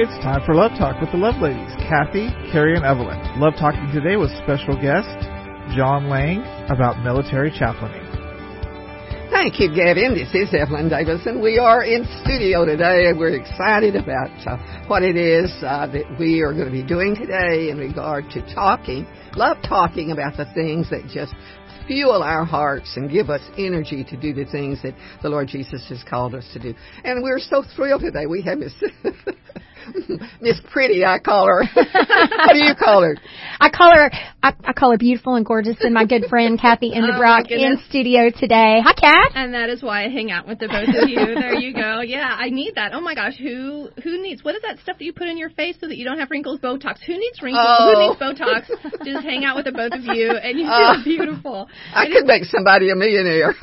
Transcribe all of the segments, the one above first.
It's time for Love Talk with the Love Ladies, Kathy, Carrie, and Evelyn. Love Talking today with special guest John Laing about military chaplaincy. Thank you, Gavin. This is Evelyn Davison. We are in studio today, and we're excited about uh, what it is uh, that we are going to be doing today in regard to talking, love talking about the things that just fuel our hearts and give us energy to do the things that the Lord Jesus has called us to do. And we're so thrilled today. We have Miss Miss Pretty, I call her. what do you call her? I call her I, I call her beautiful and gorgeous, and my good friend Kathy Endebrock oh in studio today. Hi, Kat. And that is why I hang out with the both of you. there you go. Yeah, I need that. Oh my gosh, who who needs what is that stuff that you put in your face so that you don't have wrinkles? Botox. Who needs wrinkles? Oh. Who needs Botox? Just hang out with the both of you, and you oh. feel Oh. beautiful. I And could make somebody a millionaire.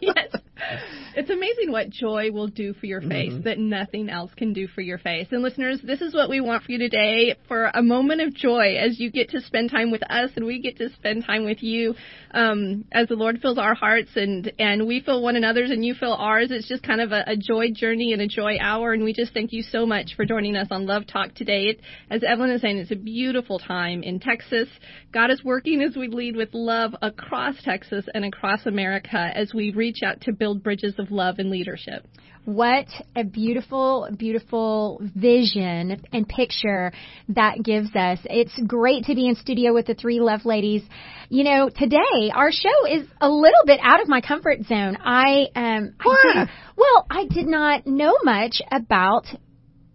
yes. It's amazing what joy will do for your face Mm-hmm. that nothing else can do for your face. And listeners, this is what we want for you today for a moment of joy as you get to spend time with us and we get to spend time with you um, as the Lord fills our hearts and, and we fill one another's and you fill ours. It's just kind of a, a joy journey and a joy hour. And we just thank you so much for joining us on Love Talk today. It, as Evelyn is saying, it's a beautiful time in Texas. God is working as we lead with love across Texas and across America as we reach out to build bridges of love and leadership. What a beautiful, beautiful vision and picture that gives us. It's great to be in studio with the three love ladies. You know, today our show is a little bit out of my comfort zone. I um I did, well, I did not know much about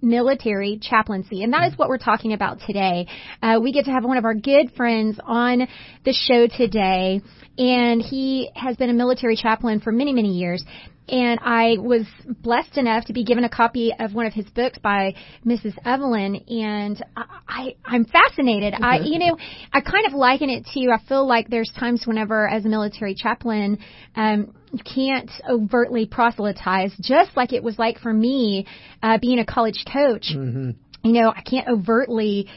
military chaplaincy, and that is what we're talking about today. Uh, we get to have one of our good friends on the show today, and he has been a military chaplain for many, many years. And I was blessed enough to be given a copy of one of his books by Mrs. Evelyn, and I, I I'm fascinated. I, you know, I kind of liken it to. I feel like there's times whenever, as a military chaplain, um, you can't overtly proselytize, just like it was like for me uh, being a college coach. You know, I can't overtly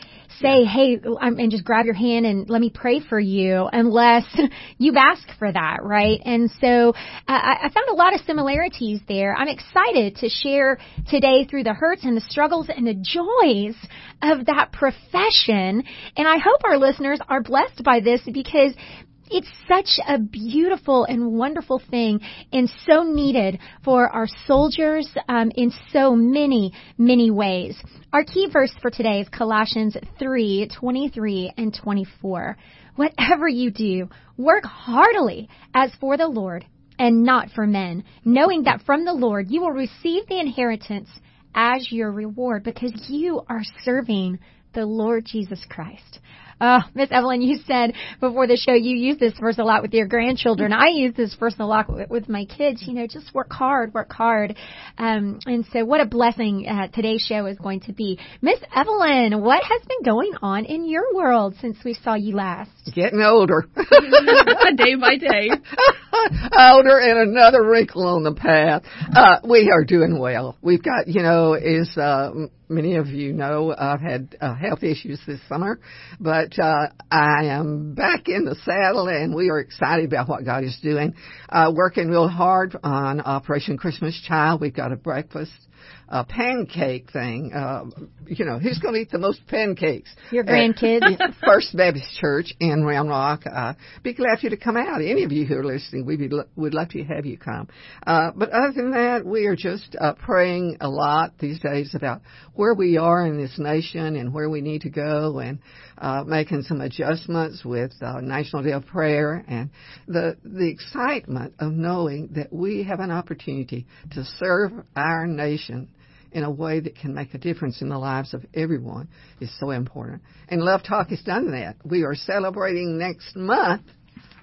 say, "Hey," um, and just grab your hand and let me pray for you, unless you've asked for that, right? And so uh, I, I found a lot of similarities there. I'm excited to share today through the hurts and the struggles and the joys of that profession, and I hope our listeners are blessed by this because it's such a beautiful and wonderful thing and so needed for our soldiers um, in so many, many ways. Our key verse for today is Colossians 3 23 and 24. Whatever you do, work heartily as for the Lord and not for men, knowing that from the Lord you will receive the inheritance as your reward because you are serving the Lord Jesus Christ. Oh, Miss Evelyn, you said before the show you use this verse a lot with your grandchildren. I use this verse a lot with, with my kids. You know, just work hard, work hard. Um, and so, what a blessing uh, today's show is going to be. Miss Evelyn, what has been going on in your world since we saw you last? Getting older. day by day. older and another wrinkle on the path. Uh, we are doing well. We've got, you know, as uh, many of you know, I've had uh, health issues this summer, but uh, I am back in the saddle, and we are excited about what God is doing. Uh, working real hard on Operation Christmas Child. We've got a breakfast. Uh, pancake thing, uh, you know, who's going to eat the most pancakes? Your Uh, grandkids? First Baptist Church in Round Rock. Uh, be glad for you to come out. Any of you who are listening, we'd be, would love to have you come. Uh, but other than that, we are just uh, praying a lot these days about where we are in this nation and where we need to go and uh, making some adjustments with uh, National Day of Prayer and the the excitement of knowing that we have an opportunity to serve our nation in a way that can make a difference in the lives of everyone is so important. And Love Talk has done that. We are celebrating next month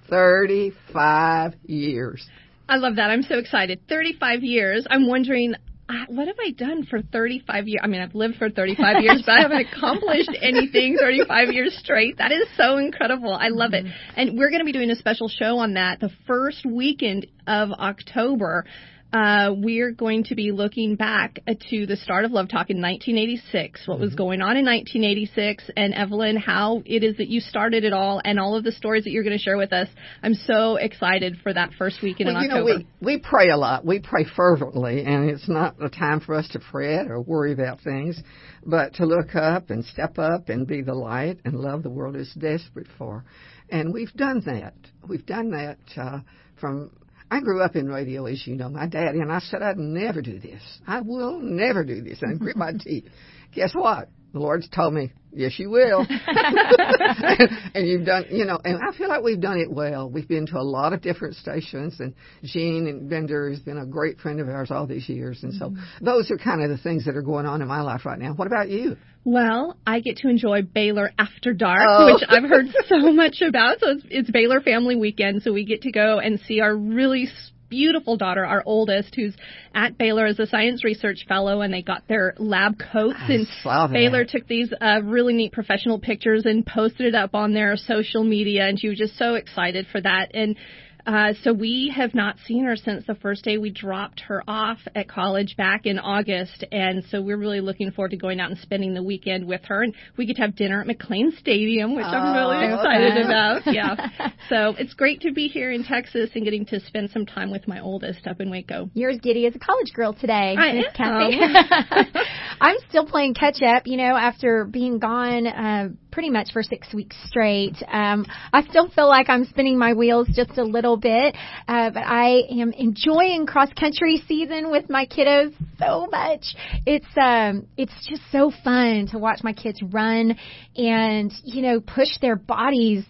35 years. I love that. I'm so excited. 35 years. I'm wondering, uh, what have I done for 35 years? I mean, I've lived for 35 years, but I haven't accomplished anything 35 years straight. That is so incredible. I love it. And we're going to be doing a special show on that the first weekend of October. Uh, we're going to be looking back to the start of Love Talk in 1986, what was going on in 1986, and Evelyn, how it is that you started it all, and all of the stories that you're going to share with us. I'm so excited for that first weekend well, in you October. know, we, we pray a lot. We pray fervently, and it's not a time for us to fret or worry about things, but to look up and step up and be the light and love the world is desperate for. And we've done that. We've done that uh, from I grew up in radio, as you know, my daddy, and I said I'd never do this. I will never do this. And I grit my teeth. Guess what? The Lord's told me, yes, you will. and you've done, you know, and I feel like we've done it well. We've been to a lot of different stations, and Gene and Bender has been a great friend of ours all these years. And so Mm-hmm. those are kind of the things that are going on in my life right now. What about you? Well, I get to enjoy Baylor After Dark, Oh. which I've heard so much about. So it's, it's Baylor Family Weekend, so we get to go and see our really s- beautiful daughter, our oldest, who's at Baylor as a science research fellow, and they got their lab coats. I and. Baylor took these uh, really neat professional pictures and posted it up on their social media, and she was just so excited for that. And uh, so we have not seen her since the first day we dropped her off at college back in August, and so we're really looking forward to going out and spending the weekend with her. And we get to have dinner at McLane Stadium, which I'm really Oh, excited okay. about. Yeah, so it's great to be here in Texas and getting to spend some time with my oldest up in Waco. You're as giddy as a college girl today, I Miss. Kathy. I'm still playing catch up, you know, after being gone uh, pretty much for six weeks straight. Um, I still feel like I'm spinning my wheels just a little bit, uh, but I am enjoying cross country season with my kiddos so much. It's um, it's just so fun to watch my kids run and you know push their bodies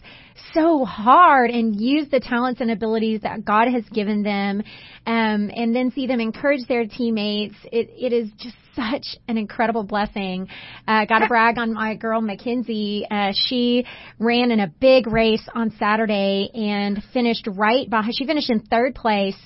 so hard and use the talents and abilities that God has given them, um, and then see them encourage their teammates. It, it is just such an incredible blessing. Uh, Got to brag on my girl Mackenzie. Uh, she ran in a big race on Saturday and finished right behind. She finished in third place.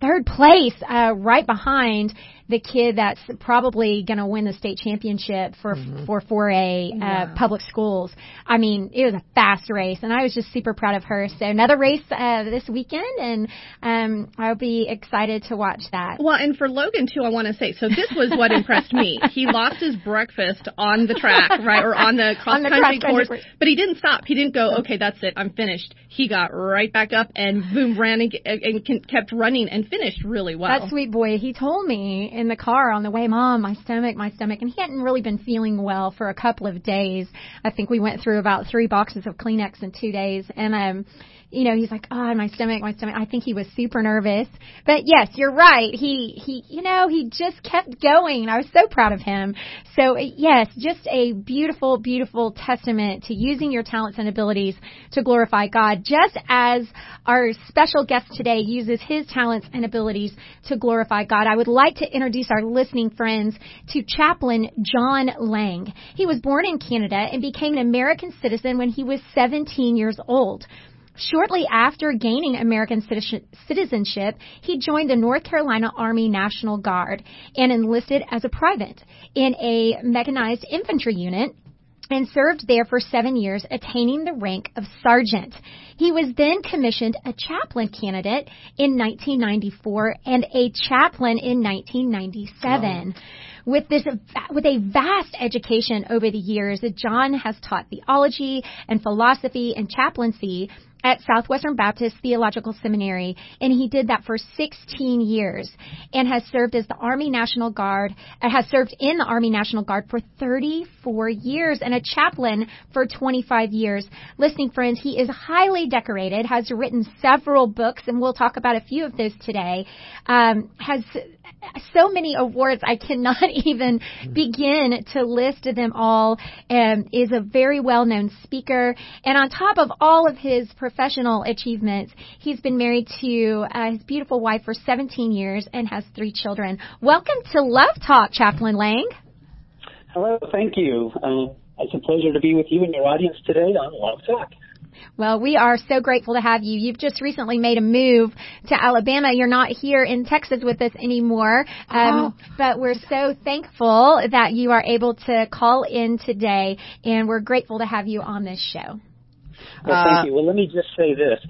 Third place, uh, right behind the kid that's probably going to win the state championship for for 4A uh, Wow. public schools. I mean, it was a fast race, and I was just super proud of her. So another race uh, this weekend, and um, I'll be excited to watch that. Well, and for Logan too, I want to say, so this was what impressed me. He lost his breakfast on the track, right, or on the cross country course, but he didn't stop. He didn't go, okay, that's it, I'm finished. He got right back up and boom, ran and, and kept running and finished really well. That sweet boy, he told me in the car on the way, Mom, my stomach, my stomach. And he hadn't really been feeling well for a couple of days. I think we went through about three boxes of Kleenex in two days. And, um, you know, he's like, oh, my stomach, my stomach. I think he was super nervous. But yes, you're right. He, he, you know, he just kept going. I was so proud of him. So uh, yes, just a beautiful, beautiful testament to using your talents and abilities to glorify God, just as our special guest today uses his talents and abilities to glorify God. I would like to introduce our listening friends to Chaplain John Laing. He was born in Canada and became an American citizen when he was 17 years old. Shortly after gaining American citizenship, he joined the North Carolina Army National Guard and enlisted as a private in a mechanized infantry unit and served there for seven years, attaining the rank of sergeant. He was then commissioned a chaplain candidate in 1994 and a chaplain in 1997. With this, with a vast education over the years, John has taught theology and philosophy and chaplaincy at Southwestern Baptist Theological Seminary, and he did that for 16 years, and has served as the Army National Guard, uh, has served in the Army National Guard for 34 years, and a chaplain for 25 years. Listening friends, he is highly decorated, has written several books, and we'll talk about a few of those today. Um, has so many awards I cannot even begin to list them all. Um, is a very well known speaker, and on top of all of his professional achievements, he's been married to uh, his beautiful wife for 17 years and has three children. Welcome to Love Talk, Chaplain Laing. Hello, thank you. Uh, it's a pleasure to be with you and your audience today on Love Talk. Well, we are so grateful to have you. You've just recently made a move to Alabama. You're not here in Texas with us anymore, um, but we're so thankful that you are able to call in today, and we're grateful to have you on this show. Well, Uh, thank you. Well, let me just say this.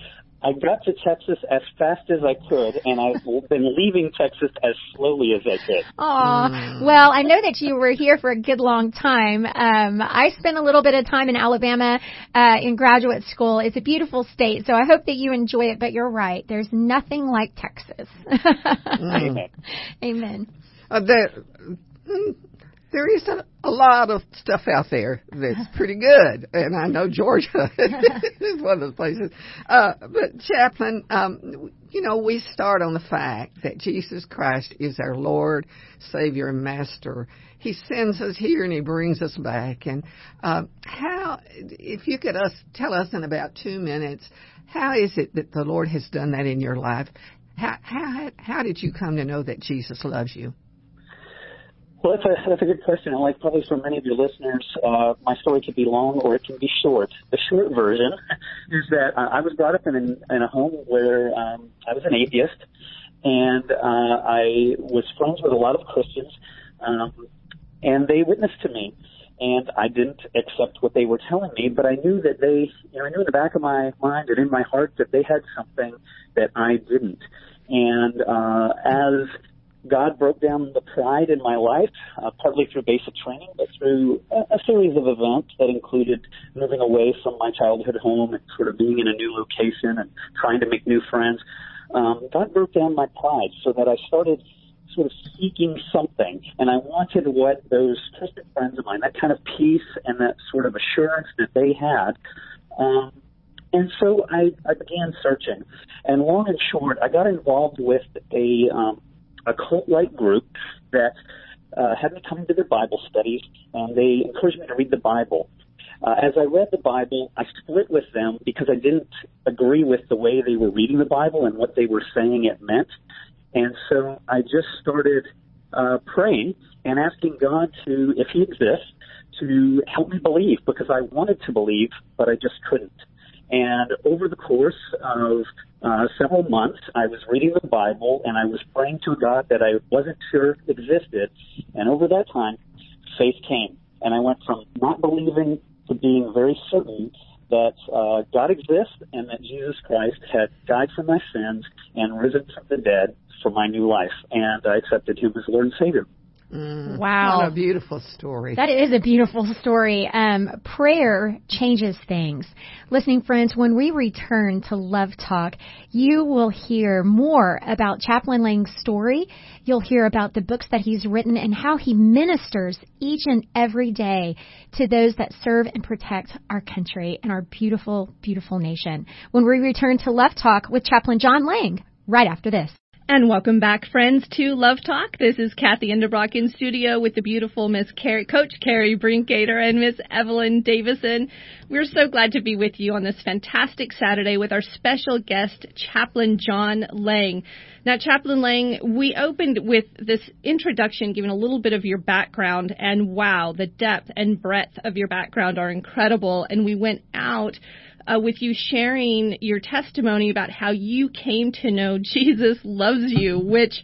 I got to Texas as fast as I could, and I've been leaving Texas as slowly as I could. Aw, mm. well, I know that you were here for a good long time. Um, I spent a little bit of time in Alabama uh, in graduate school. It's a beautiful state, so I hope that you enjoy it. But you're right, there's nothing like Texas. Amen. Amen. Uh, the, mm, there is a, a lot of stuff out there that's pretty good, and I know Georgia is one of those places. Uh, but Chaplain, um, you know, we start on the fact that Jesus Christ is our Lord, Savior, and Master. He sends us here and He brings us back. And uh, how, if you could us, tell us in about two minutes, how is it that the Lord has done that in your life? How, how, how did you come to know that Jesus loves you? Well, that's a, that's a good question. And like probably for many of your listeners, uh, my story could be long or it can be short. The short version is that uh, I was brought up in, in a home where um, I was an atheist, and uh, I was friends with a lot of Christians, um, and they witnessed to me. And I didn't accept what they were telling me, but I knew that they, you know, I knew in the back of my mind and in my heart that they had something that I didn't. And uh, as God broke down the pride in my life, uh, partly through basic training, but through a, a series of events that included moving away from my childhood home and sort of being in a new location and trying to make new friends. Um, God broke down my pride so that I started sort of seeking something, and I wanted what those trusted friends of mine, that kind of peace and that sort of assurance that they had. Um, and so I, I began searching. And long and short, I got involved with a um, a cult-like group that uh, had me coming to their Bible studies, and they encouraged me to read the Bible. Uh, as I read the Bible, I split with them because I didn't agree with the way they were reading the Bible and what they were saying it meant. And so I just started uh, praying and asking God to, if He exists, to help me believe because I wanted to believe, but I just couldn't. And over the course of uh, several months, I was reading the Bible and I was praying to a God that I wasn't sure existed. And over that time, faith came. And I went from not believing to being very certain that uh, God exists and that Jesus Christ had died for my sins and risen from the dead for my new life. And I accepted Him as Lord and Savior. Mm, wow. What a beautiful story. That is a beautiful story. Um, prayer changes things. Listening friends, when we return to Love Talk, you will hear more about Chaplain Laing's story. You'll hear about the books that he's written and how he ministers each and every day to those that serve and protect our country and our beautiful, beautiful nation. When we return to Love Talk with Chaplain John Laing, right after this. And welcome back, friends, to Love Talk. This is Kathy Endebrock in studio with the beautiful Miss Carrie, Coach Carrie Brinkgater and Miss Evelyn Davison. We're so glad to be with you on this fantastic Saturday with our special guest, Chaplain John Laing. Now, Chaplain Laing, we opened with this introduction, giving a little bit of your background, and wow, the depth and breadth of your background are incredible. And we went out uh, with you sharing your testimony about how you came to know Jesus loves you, which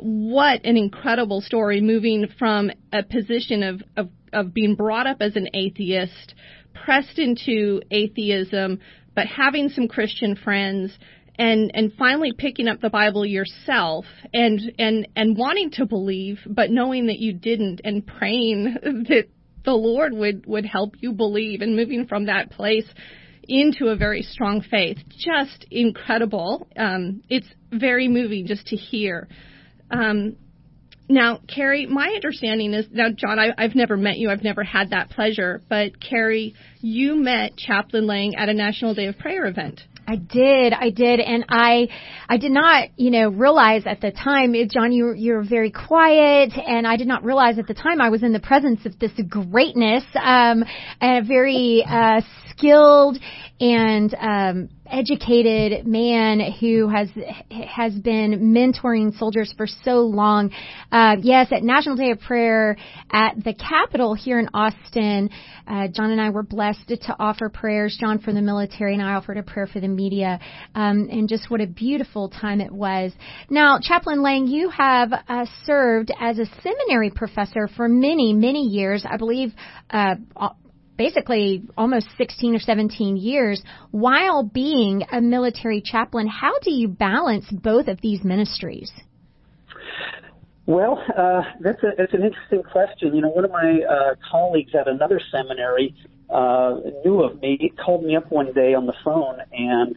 what an incredible story moving from a position of, of, of being brought up as an atheist, pressed into atheism, but having some Christian friends and and finally picking up the Bible yourself and and and wanting to believe but knowing that you didn't and praying that the Lord would would help you believe and moving from that place into a very strong faith. Just incredible. Um, it's very moving just to hear. Um, now, Carrie, my understanding is now, John, I, I've never met you. I've never had that pleasure. But Carrie, you met Chaplain Laing at a National Day of Prayer event. I did, I did, and I, I did not, you know, realize at the time, John, you you're very quiet, and I did not realize at the time I was in the presence of this greatness, um, and a very uh, skilled and um, educated man who has has been mentoring soldiers for so long. Uh, yes, at National Day of Prayer at the Capitol here in Austin, uh, John and I were blessed to offer prayers. John for the military, and I offered a prayer for the media. Um, and just what a beautiful time it was. Now, Chaplain Laing, you have uh, served as a seminary professor for many, many years. I believe uh, basically almost 16 or 17 years while being a military chaplain. How do you balance both of these ministries? Well, uh, that's a that's an interesting question. You know, one of my uh, colleagues at another seminary uh, knew of me, called me up one day on the phone, and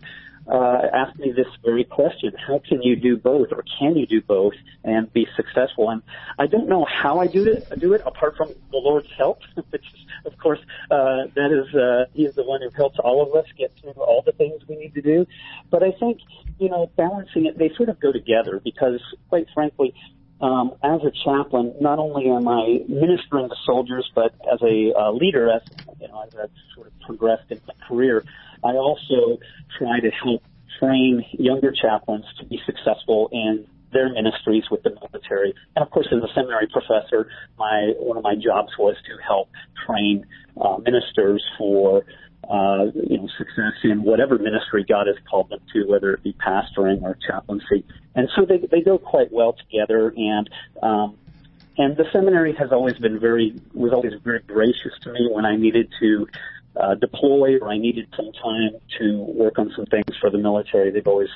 uh, asked me this very question: How can you do both, or can you do both and be successful? And I don't know how I do it. Do it apart from the Lord's help, which, of course, uh, that is uh, He is the one who helps all of us get through all the things we need to do. But I think you know, balancing it, they sort of go together because, quite frankly, um, as a chaplain, not only am I ministering to soldiers, but as a uh, leader, as you know, as I've sort of progressed in my career, I also try to help train younger chaplains to be successful in their ministries with the military. And of course, as a seminary professor, my one of my jobs was to help train uh, ministers for uh, you know, success in whatever ministry God has called them to, whether it be pastoring or chaplaincy. And so they, they go quite well together and, um, and the seminary has always been very, was always very gracious to me when I needed to, uh, deploy or I needed some time to work on some things for the military. They've always,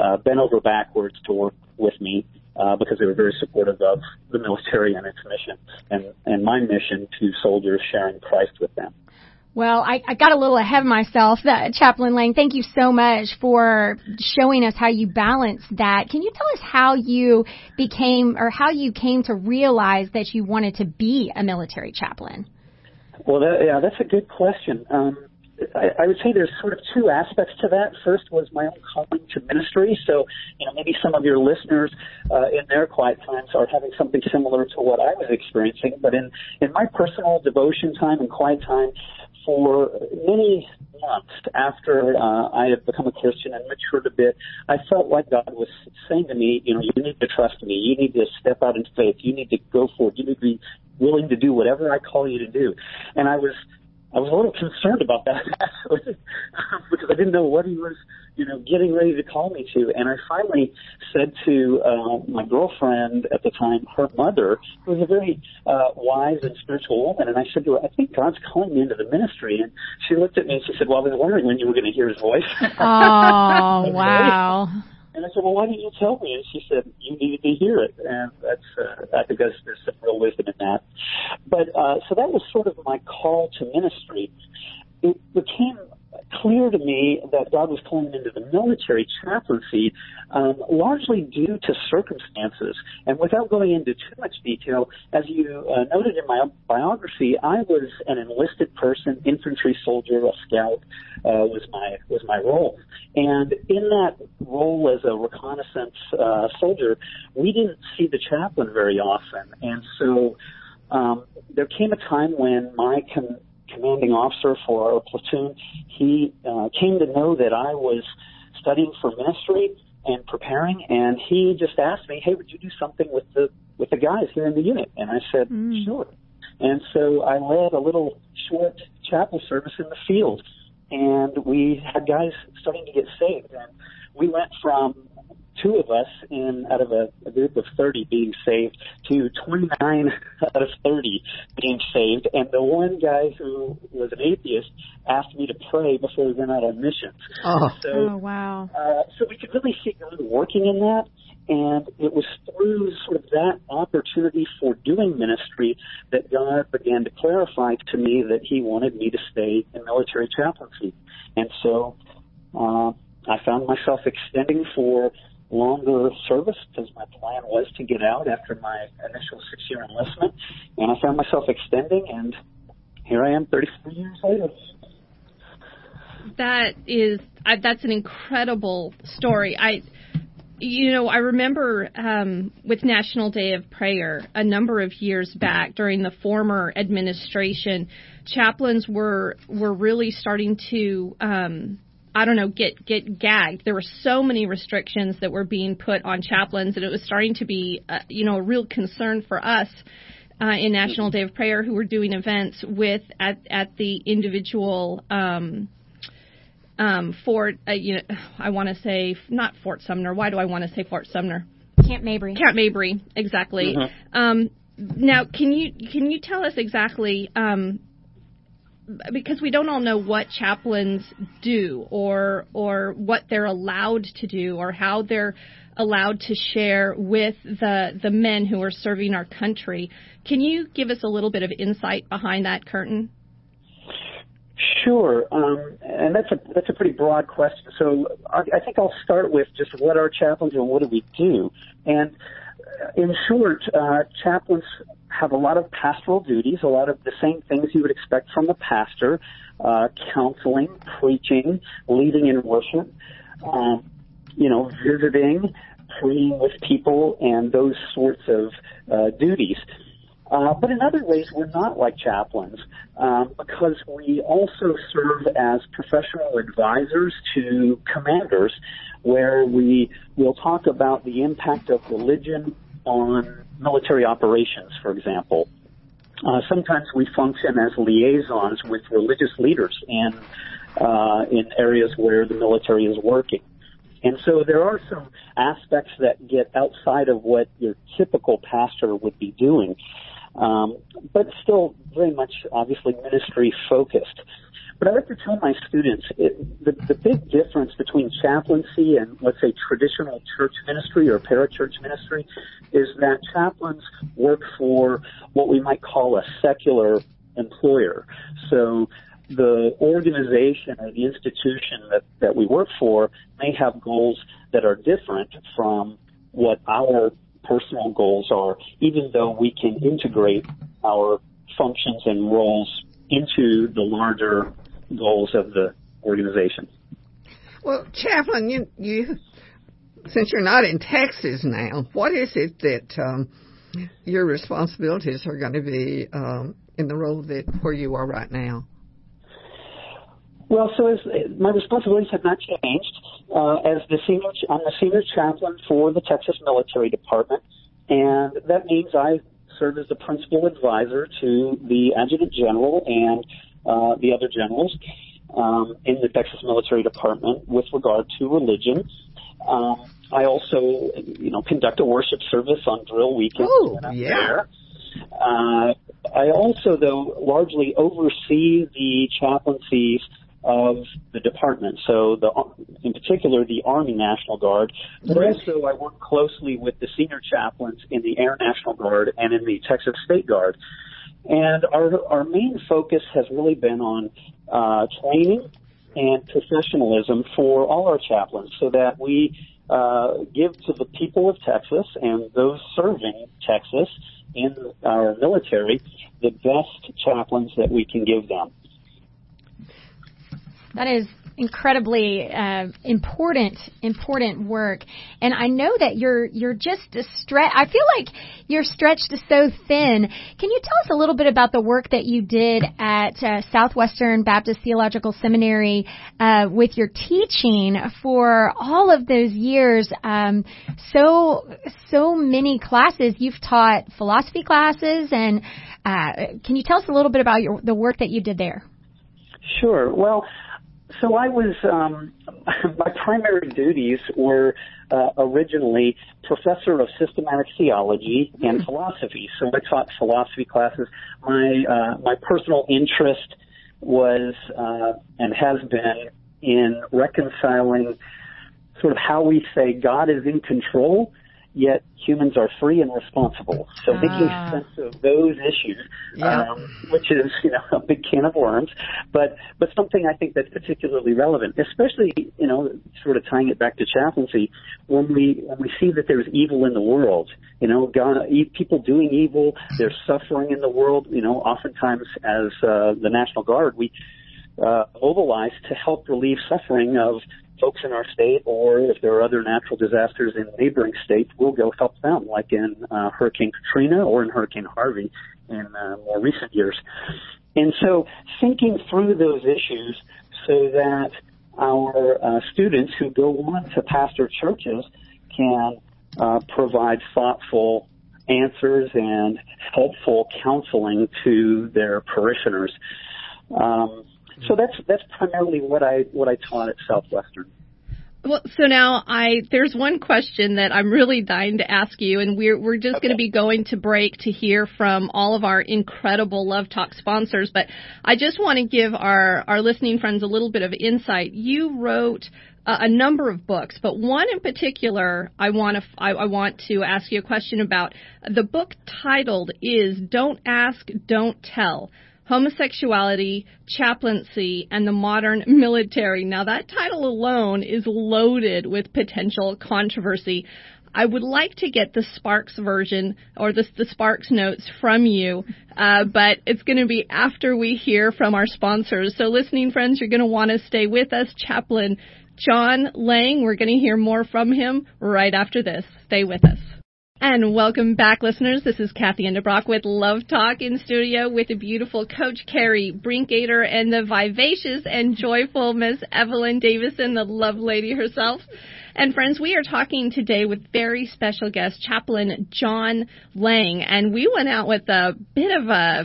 uh, bent over backwards to work with me. Uh, because they were very supportive of the military and its mission and, and my mission to soldiers sharing Christ with them. Well, I, I got a little ahead of myself. That, Chaplain Laing, thank you so much for showing us how you balance that. Can you tell us how you became or how you came to realize that you wanted to be a military chaplain? Well, that, yeah, that's a good question. Um, I, I would say there's sort of two aspects to that. First was my own calling to ministry. So, you know, maybe some of your listeners uh, in their quiet times are having something similar to what I was experiencing. But in in my personal devotion time and quiet time, for many months after uh, I had become a Christian and matured a bit, I felt like God was saying to me, you know, you need to trust me. You need to step out in faith. You need to go forward. You need to be willing to do whatever I call you to do. And I was I was a little concerned about that actually, because I didn't know what he was, you know, getting ready to call me to. And I finally said to uh, my girlfriend at the time, her mother, who was a very uh, wise and spiritual woman, and I said to her, "I think God's calling me into the ministry." And she looked at me and she said, "Well, I was wondering when you were going to hear His voice." Oh, wow. And I said, well, why didn't you tell me? And she said, you needed to hear it. And that's, uh, I think there's, there's some real wisdom in that. But, uh, so that was sort of my call to ministry. It became clear to me that God was calling me into the military chaplaincy, um, largely due to circumstances. And without going into too much detail, as you uh, noted in my biography, I was an enlisted person, infantry soldier, a scout uh, was my was my role. And in that role as a reconnaissance uh, soldier, we didn't see the chaplain very often, and so. Um, there came a time when my com- commanding officer for our platoon, he uh, came to know that I was studying for ministry and preparing, and he just asked me, "Hey, would you do something with the with the guys here in the unit?" And I said, mm. "Sure." And so I led a little short chapel service in the field, and we had guys starting to get saved, and we went from two of us in out of a, a group of 30 being saved to 29 out of 30 being saved. And the one guy who was an atheist asked me to pray before we went out on missions. Oh, so, oh wow. Uh, so we could really see God working in that. And it was through sort of that opportunity for doing ministry that God began to clarify to me that He wanted me to stay in military chaplaincy. And so uh, I found myself extending for longer service because my plan was to get out after my initial six year enlistment. And I found myself extending, and here I am 34 years later. That is, I, that's an incredible story. I, you know, I remember um, with National Day of Prayer a number of years back during the former administration, chaplains were were really starting to um, I don't know, get get gagged. There were so many restrictions that were being put on chaplains, and it was starting to be, uh, you know, a real concern for us uh, in National Day of Prayer who were doing events with at at the individual. Um, um, Fort, uh, you know, I want to say not Fort Sumner. Why do I want to say Fort Sumner? Camp Mabry. Camp Mabry, exactly. Mm-hmm. Um, now, can you can you tell us exactly um, because we don't all know what chaplains do or or what they're allowed to do or how they're allowed to share with the the men who are serving our country. Can you give us a little bit of insight behind that curtain? Sure, um, and that's a that's a pretty broad question. So I, I think I'll start with just what are chaplains and what do we do. And in short, uh, chaplains have a lot of pastoral duties, a lot of the same things you would expect from a pastor: uh, counseling, preaching, leading in worship, um, you know, visiting, praying with people, and those sorts of uh, duties. Uh, but in other ways, we're not like chaplains um, because we also serve as professional advisors to commanders, where we will talk about the impact of religion on military operations, for example. Uh, sometimes we function as liaisons with religious leaders in uh, in areas where the military is working. And so there are some aspects that get outside of what your typical pastor would be doing um, but still very much obviously ministry focused. But I like to tell my students it, the, the big difference between chaplaincy and let's say traditional church ministry or parachurch ministry is that chaplains work for what we might call a secular employer. So the organization or the institution that, that we work for may have goals that are different from what our personal goals are, even though we can integrate our functions and roles into the larger goals of the organization. Well, Chaplain, you, you since you're not in Texas now, what is it that um, your responsibilities are going to be um, in the role that where you are right now? Well, so as, my responsibilities have not changed. Uh, as the senior, I'm the senior chaplain for the Texas Military Department, and that means I serve as the principal advisor to the adjutant general and uh, the other generals um, in the Texas Military Department with regard to religion. Um, I also, you know, conduct a worship service on drill weekends oh, yeah. there. Uh, I also, though, largely oversee the chaplaincies of the department. So, the, in particular, the Army National Guard. But also, I work closely with the senior chaplains in the Air National Guard and in the Texas State Guard. And our our main focus has really been on uh, training and professionalism for all our chaplains, so that we uh, give to the people of Texas and those serving Texas in our military the best chaplains that we can give them. That is incredibly uh, important important work. And I know that you're you're just stretch I feel like you're stretched so thin. Can you tell us a little bit about the work that you did at uh, Southwestern Baptist Theological Seminary uh, with your teaching for all of those years? Um, so so many classes. You've taught philosophy classes and uh, can you tell us a little bit about your, the work that you did there? Sure. Well, so I was um, my primary duties were uh, originally professor of systematic theology and philosophy. So I taught philosophy classes. My uh, my personal interest was uh, and has been in reconciling sort of how we say God is in control yet humans are free and responsible. So Ah. making sense of those issues, Yeah. um, which is you know a big can of worms, but but something I think that's particularly relevant, especially you know sort of tying it back to chaplaincy when we when we see that there's evil in the world. You know, God, people doing evil, there's suffering in the world. You know, oftentimes as uh, the National Guard, we uh, mobilize to help relieve suffering of folks in our state, or if there are other natural disasters in neighboring states, we'll go help them, like in uh, Hurricane Katrina or in Hurricane Harvey in uh, more recent years. And so, thinking through those issues so that our uh, students who go on to pastor churches can uh, provide thoughtful answers and helpful counseling to their parishioners. Um, so that's that's primarily what I what I taught at Southwestern. Well, so now I there's one question that I'm really dying to ask you, and we're we're just okay. going to be going to break to hear from all of our incredible Love Talk sponsors. But I just want to give our our listening friends a little bit of insight. You wrote a number of books, but one in particular I want to I, I want to ask you a question about. The book titled is "Don't Ask, Don't Tell." Homosexuality, chaplaincy, and the modern military. Now, that title alone is loaded with potential controversy. I would like to get the Sparks version or the, the Sparks notes from you, uh, but it's going to be after we hear from our sponsors. So, listening friends, you're going to want to stay with us. Chaplain John Laing, we're going to hear more from him right after this. Stay with us. And welcome back, listeners. This is Kathy Endebrock with Love Talk in studio with the beautiful Coach Carrie Brinkater and the vivacious and joyful Miss Evelyn Davison, the love lady herself. And friends, we are talking today with very special guest, Chaplain John Laing, and we went out with a bit of a,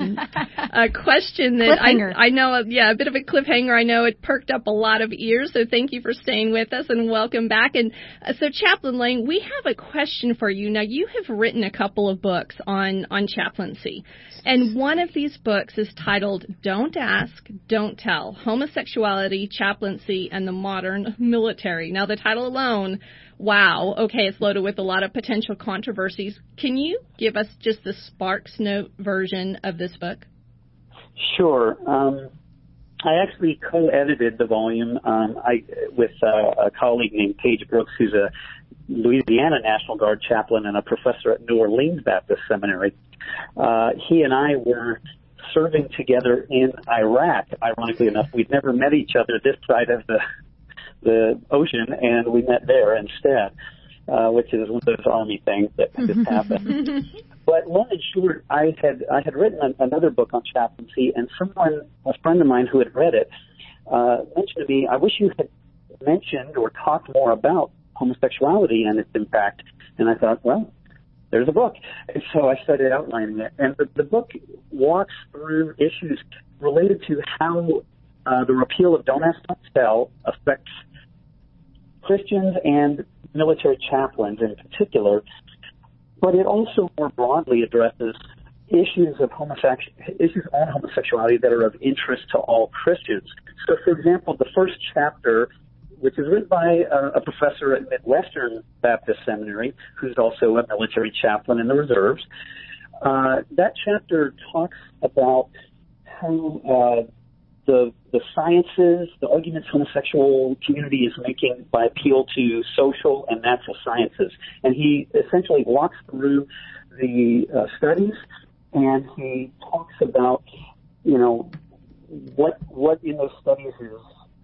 a question that I, I know, yeah, a bit of a cliffhanger. I know it perked up a lot of ears, so thank you for staying with us and welcome back. And uh, so, Chaplain Laing, we have a question for you. Now, you have written a couple of books on on chaplaincy, and one of these books is titled "Don't Ask, Don't Tell: Homosexuality, Chaplaincy, and the Modern Military." Now, the title alone wow, okay, it's loaded with a lot of potential controversies. Can you give us just the Sparks Note version of this book? Sure. Um, I actually co-edited the volume um, I, with uh, a colleague named Page Brooks, who's a Louisiana National Guard chaplain and a professor at New Orleans Baptist Seminary. Uh, he and I were serving together in Iraq. Ironically enough, we'd never met each other this side of the the ocean, and we met there instead, uh, which is one of those army things that just happen. but long and short, I had I had written an, another book on chaplaincy, and someone, a friend of mine who had read it, uh, mentioned to me, "I wish you had mentioned or talked more about homosexuality and its impact." And I thought, well, there's a book. And so I started outlining it. And the, the book walks through issues related to how uh, the repeal of Don't Ask, Don't Tell affects Christians and military chaplains in particular, but it also more broadly addresses issues of homosexual issues on homosexuality that are of interest to all Christians. So, for example, the first chapter, which is written by a, a professor at Midwestern Baptist Seminary, who's also a military chaplain in the reserves, uh, that chapter talks about how uh, the the sciences, the arguments homosexual community is making by appeal to social and natural sciences, and he essentially walks through the uh, studies and he talks about you know what what in those studies is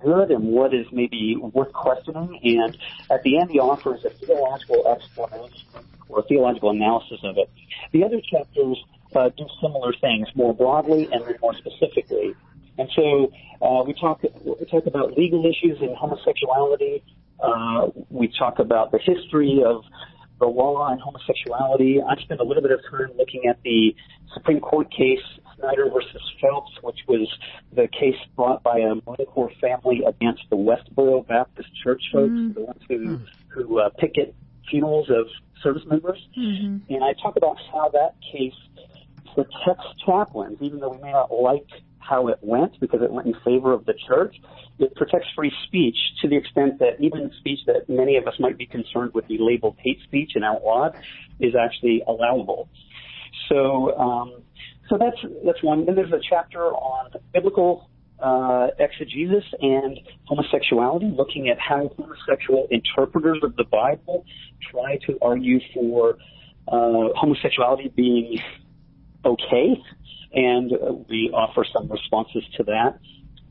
good and what is maybe worth questioning, and at the end he offers a theological explanation or theological analysis of it. The other chapters uh, do similar things more broadly and more specifically. And so uh, we talk we talk about legal issues in homosexuality. Uh, we talk about the history of the law on homosexuality. I spent a little bit of time looking at the Supreme Court case Snyder versus Phelps, which was the case brought by a Marine family against the Westboro Baptist Church folks, mm-hmm. the ones who who uh, picket funerals of service members. Mm-hmm. And I talk about how that case protects chaplains, even though we may not like how it went because it went in favor of the church. It protects free speech to the extent that even speech that many of us might be concerned would be labeled hate speech and outlawed is actually allowable. So, um, so that's that's one. Then there's a chapter on biblical uh, exegesis and homosexuality, looking at how homosexual interpreters of the Bible try to argue for uh, homosexuality being okay and uh, we offer some responses to that.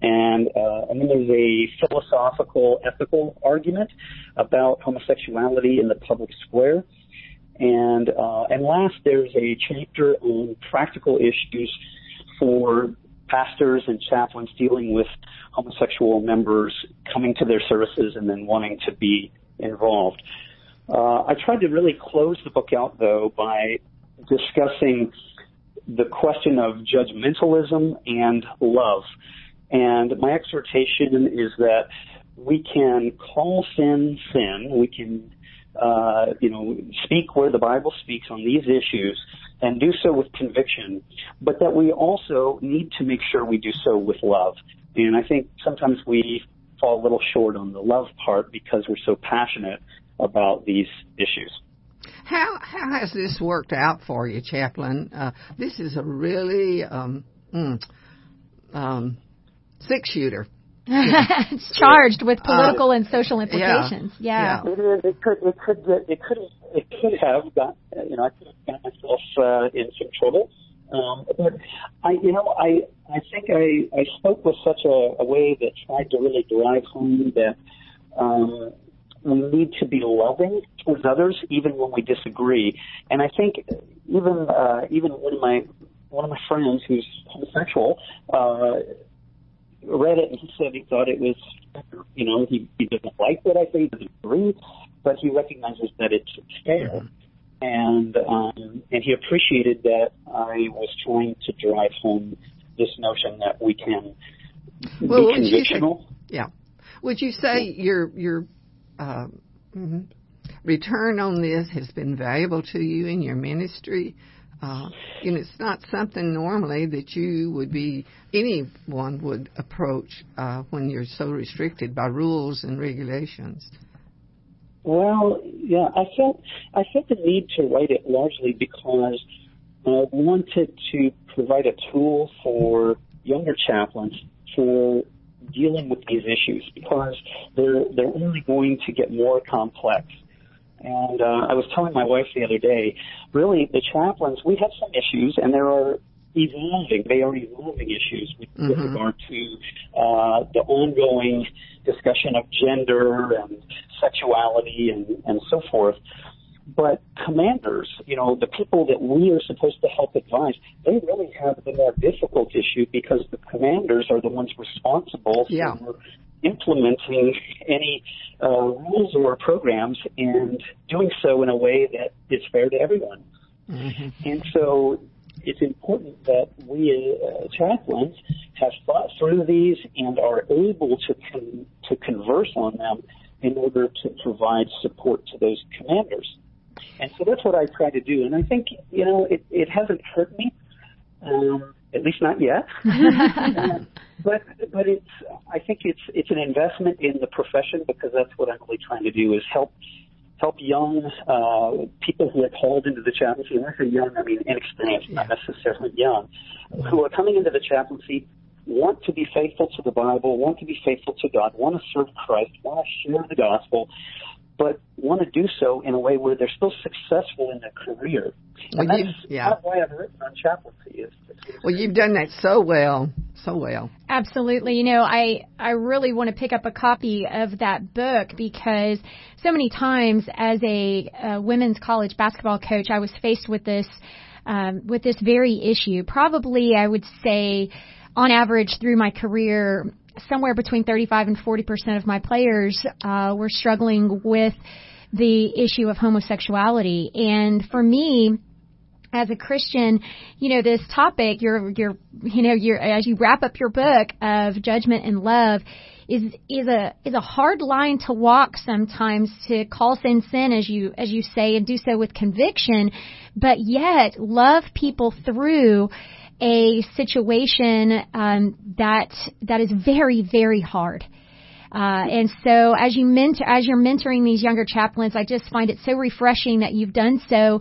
And, uh, and then there's a philosophical, ethical argument about homosexuality in the public square. And, uh, and last, there's a chapter on practical issues for pastors and chaplains dealing with homosexual members coming to their services and then wanting to be involved. Uh, I tried to really close the book out, though, by discussing the question of judgmentalism and love. And my exhortation is that we can call sin sin. We can, uh, you know, speak where the Bible speaks on these issues and do so with conviction, but that we also need to make sure we do so with love. And I think sometimes we fall a little short on the love part because we're so passionate about these issues. How how has this worked out for you, Chaplain? Uh, this is a really um, mm, um, six shooter. it's charged with political uh, and social implications. Yeah. yeah. It is. It could. It could. Get, it could. It could have got. You know, I could have got myself uh, in some trouble. Um, but I, you know, I, I think I, I spoke with such a, a way that tried to really drive home that um, we need to be loving towards others, even when we disagree. And I think even uh, even one of my one of my friends who's homosexual uh, read it and he said he thought it was, you know, he, he doesn't like what I say, he doesn't agree, but he recognizes that it's fair. Mm-hmm. And um, and he appreciated that I was trying to drive home this notion that we can well, be conditional. Yeah. Would you say your your uh, mm-hmm, return on this has been valuable to you in your ministry? Uh, and it's not something normally that you would be anyone would approach uh, when you're so restricted by rules and regulations. Well, yeah, I felt I felt the need to write it largely because I wanted to provide a tool for younger chaplains for dealing with these issues because they're they're only going to get more complex. And uh, I was telling my wife the other day, really, the chaplains, we have some issues, and there are evolving, they are evolving issues with, mm-hmm. with regard to uh, the ongoing discussion of gender and sexuality and, and so forth. But commanders, you know, the people that we are supposed to help advise, they really have the more difficult issue because the commanders are the ones responsible yeah. for implementing any uh, rules or programs and doing so in a way that is fair to everyone. Mm-hmm. And so it's important that we uh, chaplains have thought through these and are able to con- to converse on them in order to provide support to those commanders. And so that's what I try to do. And I think you know it, it hasn't hurt me. Um, at least not yet. but but it's I think it's it's an investment in the profession because that's what I'm really trying to do is help help young uh, people who are called into the chaplaincy. And when I say young, I mean inexperienced, not necessarily young, who are coming into the chaplaincy want to be faithful to the Bible, want to be faithful to God, want to serve Christ, want to share the gospel, but want to do so in a way where they're still successful in their career. And well, that's yeah. why I've written on chaplaincy. Is, well, you've done that so well, so well. Absolutely. You know, I I really want to pick up a copy of that book because so many times as a, a women's college basketball coach, I was faced with this um, with this very issue. Probably, I would say, on average through my career, somewhere between 35 and 40 percent of my players uh, were struggling with the issue of homosexuality. And for me, as a Christian, you know, this topic, you're, you're, you know, you're, as you wrap up your book of judgment and love, is is a is a hard line to walk sometimes to call sin sin as you as you say and do so with conviction, but yet love people through a situation um, that that is very very hard. Uh, and so as you mentor, as you're mentoring these younger chaplains, I just find it so refreshing that you've done so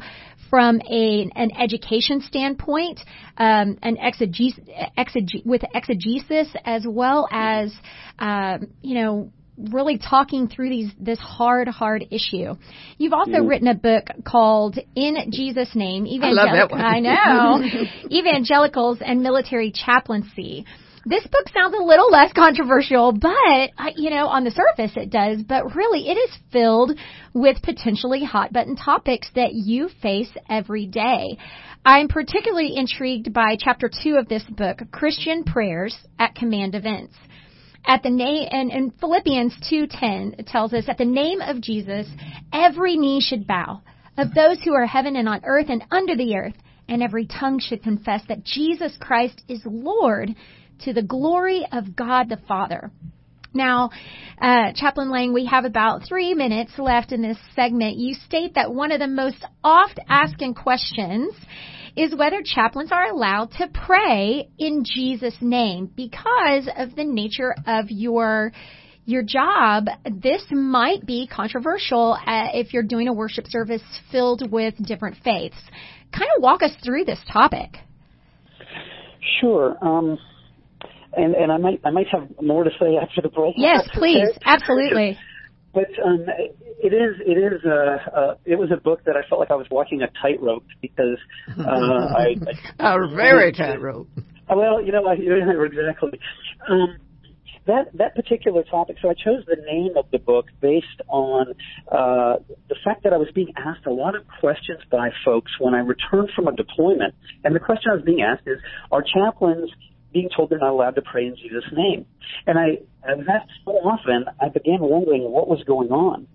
from a, an education standpoint, um, an exegesis, exeg- with exegesis as well as, uh, you know, really talking through these this hard hard issue. You've also mm. written a book called In Jesus Name Evangel- I, I know Evangelicals and Military Chaplaincy. This book sounds a little less controversial, but you know, on the surface it does, but really it is filled with potentially hot button topics that you face every day. I'm particularly intrigued by chapter 2 of this book, Christian Prayers at Command Events at the name and, Philippians 2:10 tells us at the name of Jesus every knee should bow of those who are heaven and on earth and under the earth and every tongue should confess that Jesus Christ is Lord to the glory of God the Father. Now, uh, Chaplain Laing, we have about three minutes left in this segment. You state that one of the most oft asked questions is whether chaplains are allowed to pray in Jesus' name because of the nature of your your job, this might be controversial uh, if you're doing a worship service filled with different faiths. Kind of walk us through this topic. Sure. Um, and and I might I might have more to say after the break. Yes, please, absolutely. But um, it is it is a, uh, it was a book that I felt like I was walking a tightrope because uh, I, I a very tightrope. Well, you know, I, exactly. Um, that that particular topic. So I chose the name of the book based on uh, the fact that I was being asked a lot of questions by folks when I returned from a deployment, and the question I was being asked is, are chaplains being told they're not allowed to pray in Jesus' name? And I, I was asked so often, I began wondering what was going on.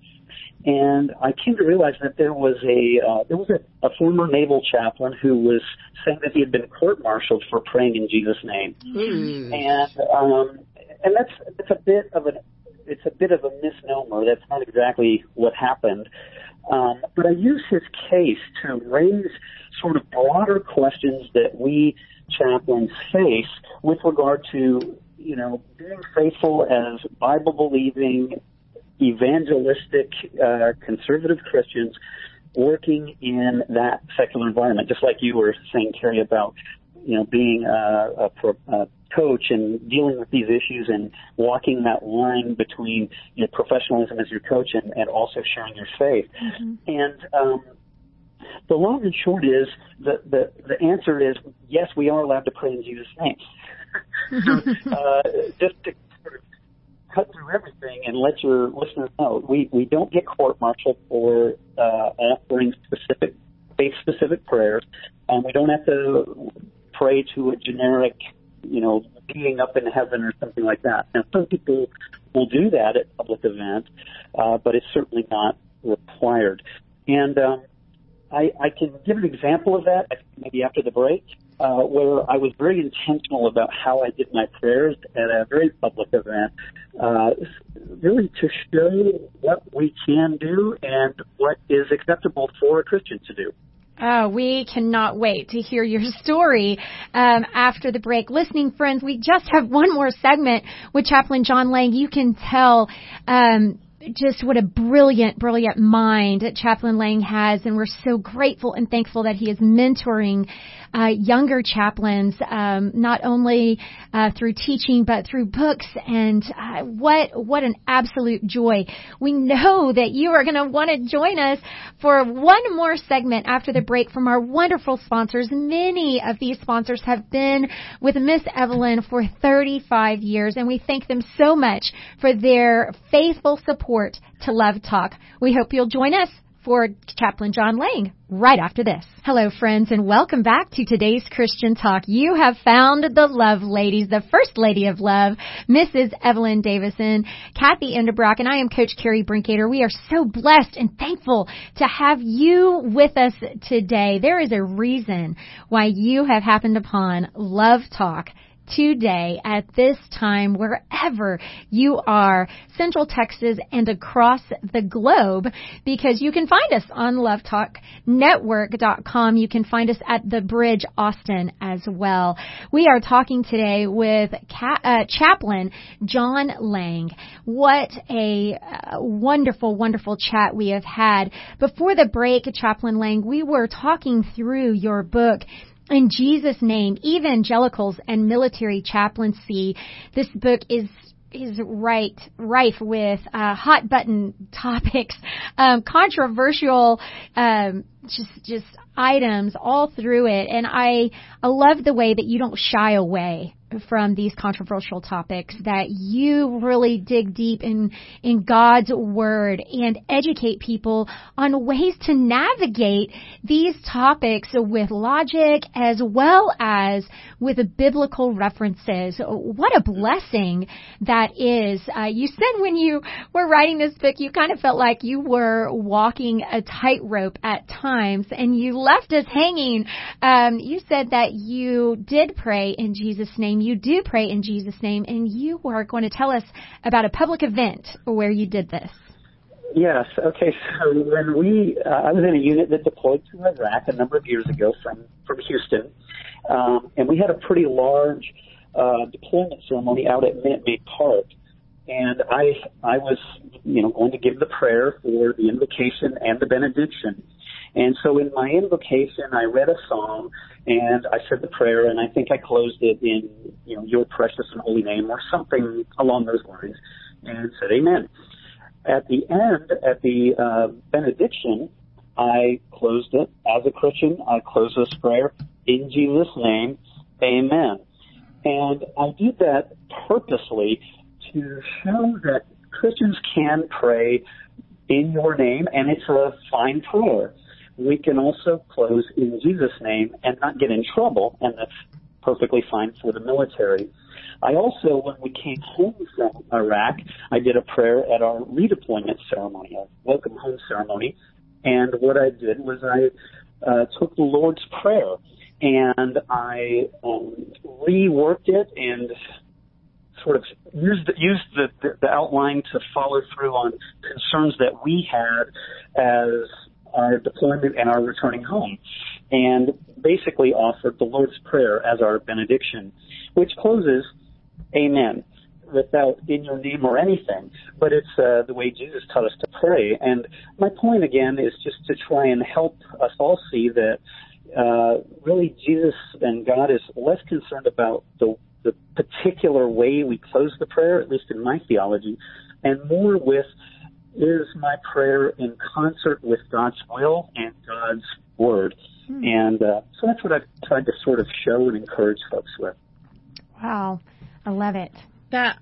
And I came to realize that there was a uh, there was a, a former naval chaplain who was saying that he had been court-martialed for praying in Jesus' name, mm. and um, and that's that's a bit of an it's a bit of a misnomer. That's not exactly what happened. Um, but I use his case to raise sort of broader questions that we chaplains face with regard to you know being faithful as Bible believing, evangelistic, uh, conservative Christians working in that secular environment, just like you were saying, Terry, about you know being a, a, a coach and dealing with these issues and walking that line between professionalism as your coach and, and also sharing your faith. Mm-hmm. And um, the long and short is the, the the answer is yes, we are allowed to pray in Jesus' name. uh, just to cut through everything and let your listeners know, we we don't get court-martialed for uh, offering specific faith-specific prayers, and we don't have to pray to a generic you know, being up in heaven or something like that. Now, some people will do that at public events, uh, but it's certainly not required. And um, I, I can give an example of that maybe after the break, uh, where I was very intentional about how I did my prayers at a very public event, uh, really to show what we can do and what is acceptable for a Christian to do. Oh, we cannot wait to hear your story um, after the break. Listening friends, we just have one more segment with Chaplain John Laing. You can tell um, just what a brilliant, brilliant mind Chaplain Laing has, and we're so grateful and thankful that he is mentoring uh, younger chaplains, um, not only uh, through teaching but through books. And uh, what what an absolute joy! We know that you are going to want to join us for one more segment after the break from our wonderful sponsors. Many of these sponsors have been with Miss Evelyn for 35 years, and we thank them so much for their faithful support to Love Talk. We hope you'll join us for Chaplain John Laing right after this. Hello, friends, and welcome back to today's Christian Talk. You have found the love ladies, the first lady of love, Mrs. Evelyn Davison, Kathy Endebrock, and I am Coach Carrie Brinkater. We are so blessed and thankful to have you with us today. There is a reason why you have happened upon Love Talk today at this time wherever you are, Central Texas and across the globe, because you can find us on lovetalknetwork.com. You can find us at the Bridge Austin as well. We are talking today with Ca- uh, Chaplain John Laing. What a uh, wonderful, wonderful chat we have had. Before the break, Chaplain Laing, we were talking through your book in Jesus' name, evangelicals and military chaplaincy. This book is is right rife with uh, hot button topics, um, controversial, um, just just items all through it, and I I love the way that you don't shy away from these controversial topics, that you really dig deep in, in God's Word and educate people on ways to navigate these topics with logic as well as with biblical references. What a blessing that is. Uh, you said when you were writing this book, you kind of felt like you were walking a tightrope at times and you left us hanging. Um, you said that you did pray in Jesus' name you do pray in Jesus' name, and you are going to tell us about a public event where you did this. Yes. Okay. So when we, uh, I was in a unit that deployed to Iraq a number of years ago from from Houston, um, and we had a pretty large uh, deployment ceremony out at Minute Maid Park. And I, I was, you know, going to give the prayer for the invocation and the benediction. And so in my invocation, I read a psalm and I said the prayer and I think I closed it in, you know, your precious and holy name or something along those lines and said amen. At the end, at the uh, benediction, I closed it as a Christian. I closed this prayer in Jesus' name, amen. And I did that purposely to show that Christians can pray in your name and it's a fine prayer we can also close in Jesus' name and not get in trouble, and that's perfectly fine for the military. I also, when we came home from Iraq, I did a prayer at our redeployment ceremony, a welcome home ceremony, and what I did was I uh, took the Lord's Prayer and I um, reworked it and sort of used used the, the, the outline to follow through on concerns that we had as our deployment and our returning home, and basically offered the Lord's Prayer as our benediction, which closes, Amen, without in your name or anything, but it's uh, the way Jesus taught us to pray. And my point again is just to try and help us all see that uh, really Jesus and God is less concerned about the the particular way we close the prayer, at least in my theology, and more with is my prayer in concert with God's will and God's word. Hmm. And uh, so that's what I've tried to sort of show and encourage folks with. Wow, I love it. That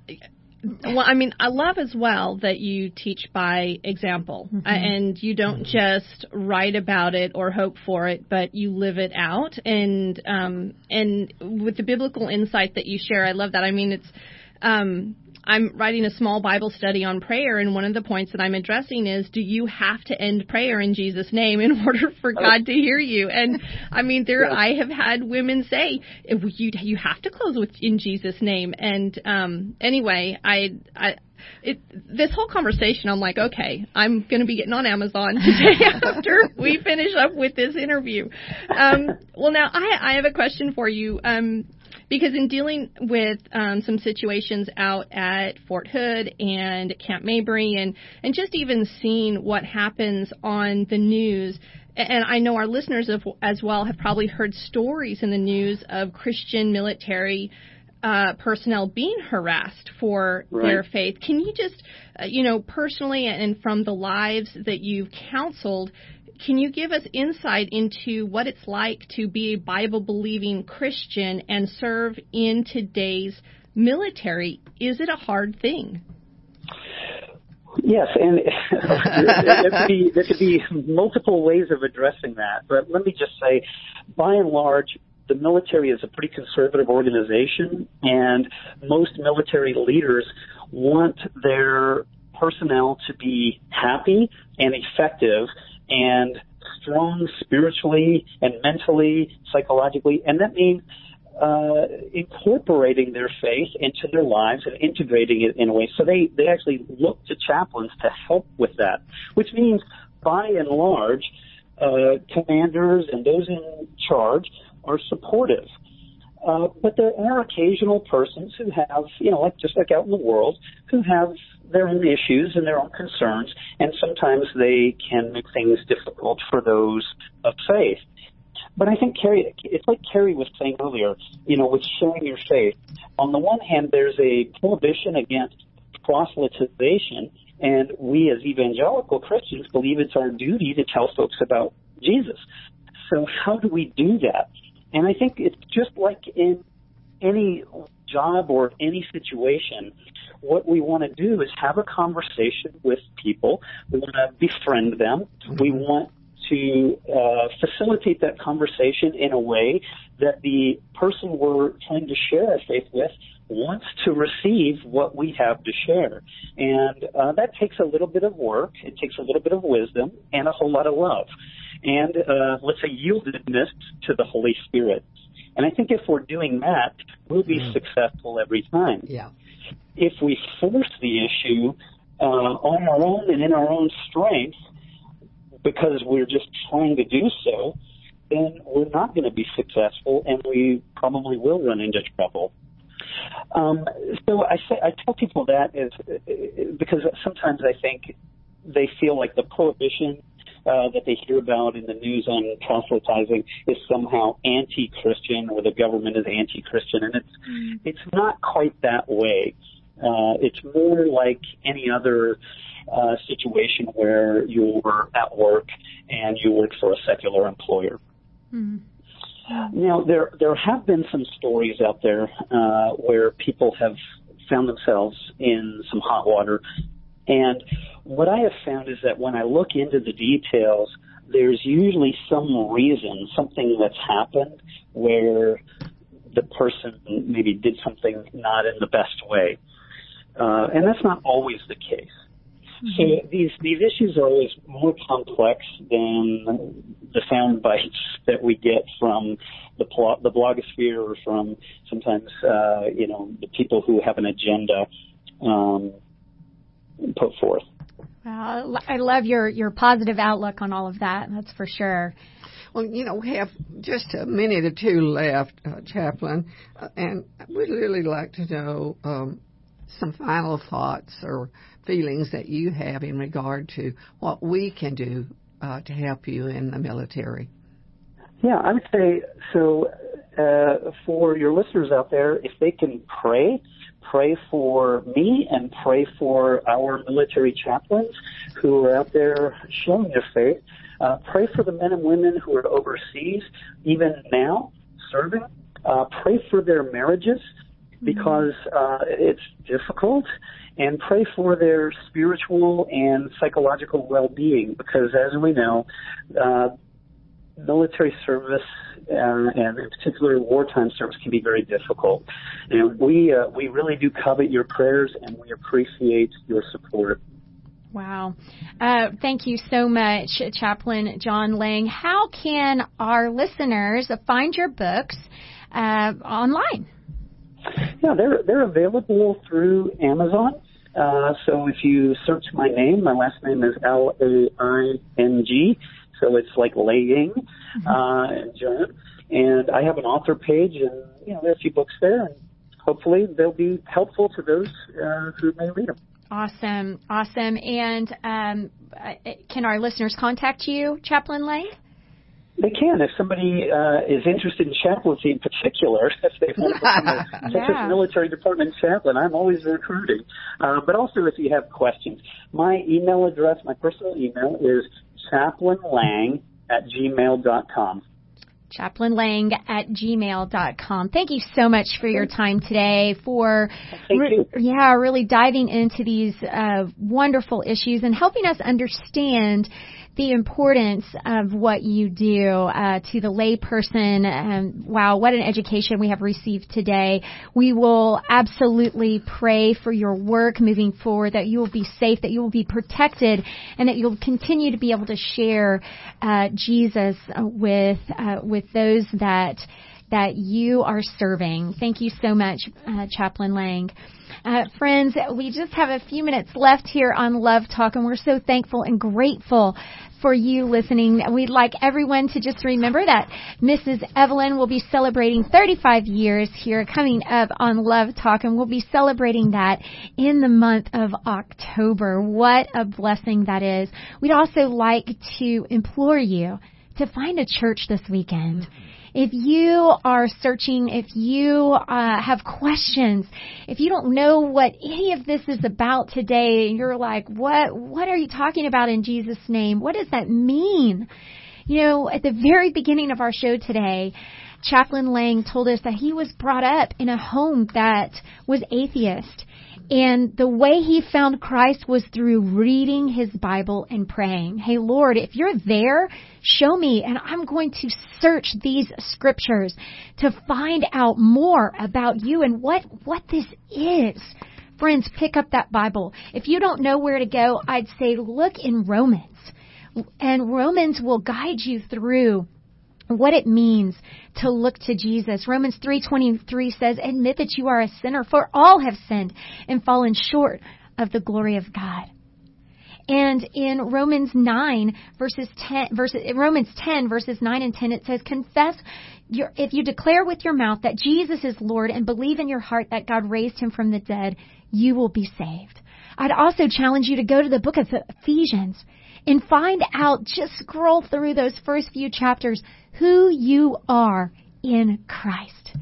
well, I mean, I love as well that you teach by example, mm-hmm. and you don't just write about it or hope for it, but you live it out. And um, and with the biblical insight that you share, I love that. I mean, it's um, I'm writing a small Bible study on prayer, and one of the points that I'm addressing is do you have to end prayer in Jesus' name in order for. God to hear you? And I mean, there yeah. I have had women say you you have to close with in Jesus' name. And um, anyway, I I it, this whole conversation, I'm like, okay, I'm going to be getting on Amazon today after we finish up with this interview. Um, well, now I, I have a question for you. Um, because in dealing with um, some situations out at Fort Hood and Camp Mabry, and and just even seeing what happens on the news. And I know our listeners have, as well have probably heard stories in the news of Christian military uh, personnel being harassed for right. their faith. Can you just, uh, you know, personally and from the lives that you've counseled, can you give us insight into what it's like to be a Bible believing Christian and serve in today's military? Is it a hard thing? Yes, and there, could be, there could be multiple ways of addressing that. But let me just say, by and large, the military is a pretty conservative organization, and most military leaders want their personnel to be happy and effective and strong spiritually and mentally, psychologically, and that means uh, incorporating their faith into their lives and integrating it in a way. So they, they actually look to chaplains to help with that, which means by and large, uh, commanders and those in charge are supportive. Uh, but there are occasional persons who have, you know, like just like out in the world, who have their own issues and their own concerns, and sometimes they can make things difficult for those of faith. But I think Carrie, it's like Carrie was saying earlier, you know, with sharing your faith. On the one hand, there's a prohibition against proselytization, and we as evangelical Christians believe it's our duty to tell folks about Jesus. So how do we do that? And I think it's just like in any job or any situation, what we want to do is have a conversation with people. We want to befriend them. We want to uh, facilitate that conversation in a way that the person we're trying to share our faith with wants to receive what we have to share. And uh, that takes a little bit of work, it takes a little bit of wisdom, and a whole lot of love. And uh, let's say yieldedness to the Holy Spirit. And I think if we're doing that, we'll be mm. successful every time. Yeah. If we force the issue uh, on our own and in our own strength, because we're just trying to do so, then we're not going to be successful, and we probably will run into trouble. Um, so I say I tell people that is because sometimes I think they feel like the prohibition uh, that they hear about in the news on proselytizing is somehow anti-Christian or the government is anti-Christian, and it's mm. it's not quite that way. Uh, it's more like any other uh, situation where you're at work and you work for a secular employer. Mm-hmm. Now, there there have been some stories out there uh, where people have found themselves in some hot water, and what I have found is that when I look into the details, there's usually some reason, something that's happened where the person maybe did something not in the best way, uh, and that's not always the case. So mm-hmm. these these issues are always more complex than the sound bites that we get from the plot, the blogosphere or from sometimes uh, you know the people who have an agenda um, put forth. Well, I love your your positive outlook on all of that. That's for sure. Well, you know, we have just a minute or two left, uh, Chaplain, uh, and we'd really like to know um, some final thoughts or feelings that you have in regard to what we can do uh, to help you in the military. Yeah, I would say so. Uh, for your listeners out there, if they can pray, pray for me and pray for our military chaplains who are out there showing their faith. Uh, pray for the men and women who are overseas, even now, serving. Uh, pray for their marriages because uh, it's difficult and pray for their spiritual and psychological well-being because as we know uh, military service uh, and in particular wartime service can be very difficult and we uh, we really do covet your prayers and we appreciate your support Wow. Uh, thank you so much, Chaplain John Laing. How can our listeners find your books uh, online? Yeah, they're they're available through Amazon. Uh, so if you search my name, my last name is L A I N G, so it's like laying, mm-hmm. uh, and I have an author page, and you know there are a few books there, and hopefully they'll be helpful to those uh, who may read them. Awesome, awesome. And um, uh, can our listeners contact you, Chaplain Laing? They can. If somebody uh, is interested in chaplaincy in particular, if they want to become a Texas Military Department chaplain, I'm always recruiting. Uh, but also if you have questions. My email address, my personal email is chaplainlaing at gmail.com chaplainlaing at gmail.com. Thank you so much for your time today, for re- yeah, really diving into these uh, wonderful issues and helping us understand the importance of what you do uh, to the layperson. Um, wow, what an education we have received today. We will absolutely pray for your work moving forward, that you will be safe, that you will be protected, and that you'll continue to be able to share uh, Jesus with uh, with those that that you are serving. Thank you so much, uh, Chaplain Laing. Uh, friends, we just have a few minutes left here on Love Talk, and we're so thankful and grateful for you listening. We'd like everyone to just remember that Mrs. Evelyn will be celebrating 35 years here coming up on Love Talk, and we'll be celebrating that in the month of October. What a blessing that is. We'd also like to implore you to find a church this weekend. If you are searching, if you uh, have questions, if you don't know what any of this is about today, and you're like, what, what are you talking about in Jesus' name? What does that mean? You know, at the very beginning of our show today, Chaplain Laing told us that he was brought up in a home that was atheist. And the way he found Christ was through reading his Bible and praying. Hey Lord, if you're there, show me and I'm going to search these scriptures to find out more about you and what, what this is. Friends, pick up that Bible. If you don't know where to go, I'd say look in Romans. And Romans will guide you through what it means to look to Jesus. Romans 3:23 says, "Admit that you are a sinner, for all have sinned and fallen short of the glory of God." And in Romans 9 verses 10 verses Romans 10 verses 9 and 10 it says confess your, if you declare with your mouth that Jesus is Lord and believe in your heart that God raised him from the dead, you will be saved. I'd also challenge you to go to the book of Ephesians and find out, just scroll through those first few chapters, who you are in Christ.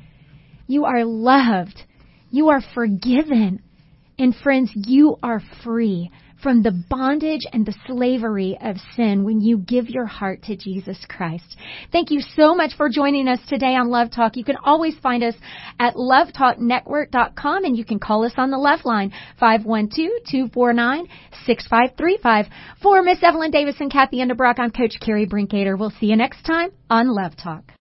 You are loved. You are forgiven. And friends, you are free from the bondage and the slavery of sin when you give your heart to Jesus Christ. Thank you so much for joining us today on Love Talk. You can always find us at lovetalknetwork.com and you can call us on the left line 512-249-6535. For Miss Evelyn Davis and Kathy Underbrock, I'm Coach Carrie Brinkater. We'll see you next time on Love Talk.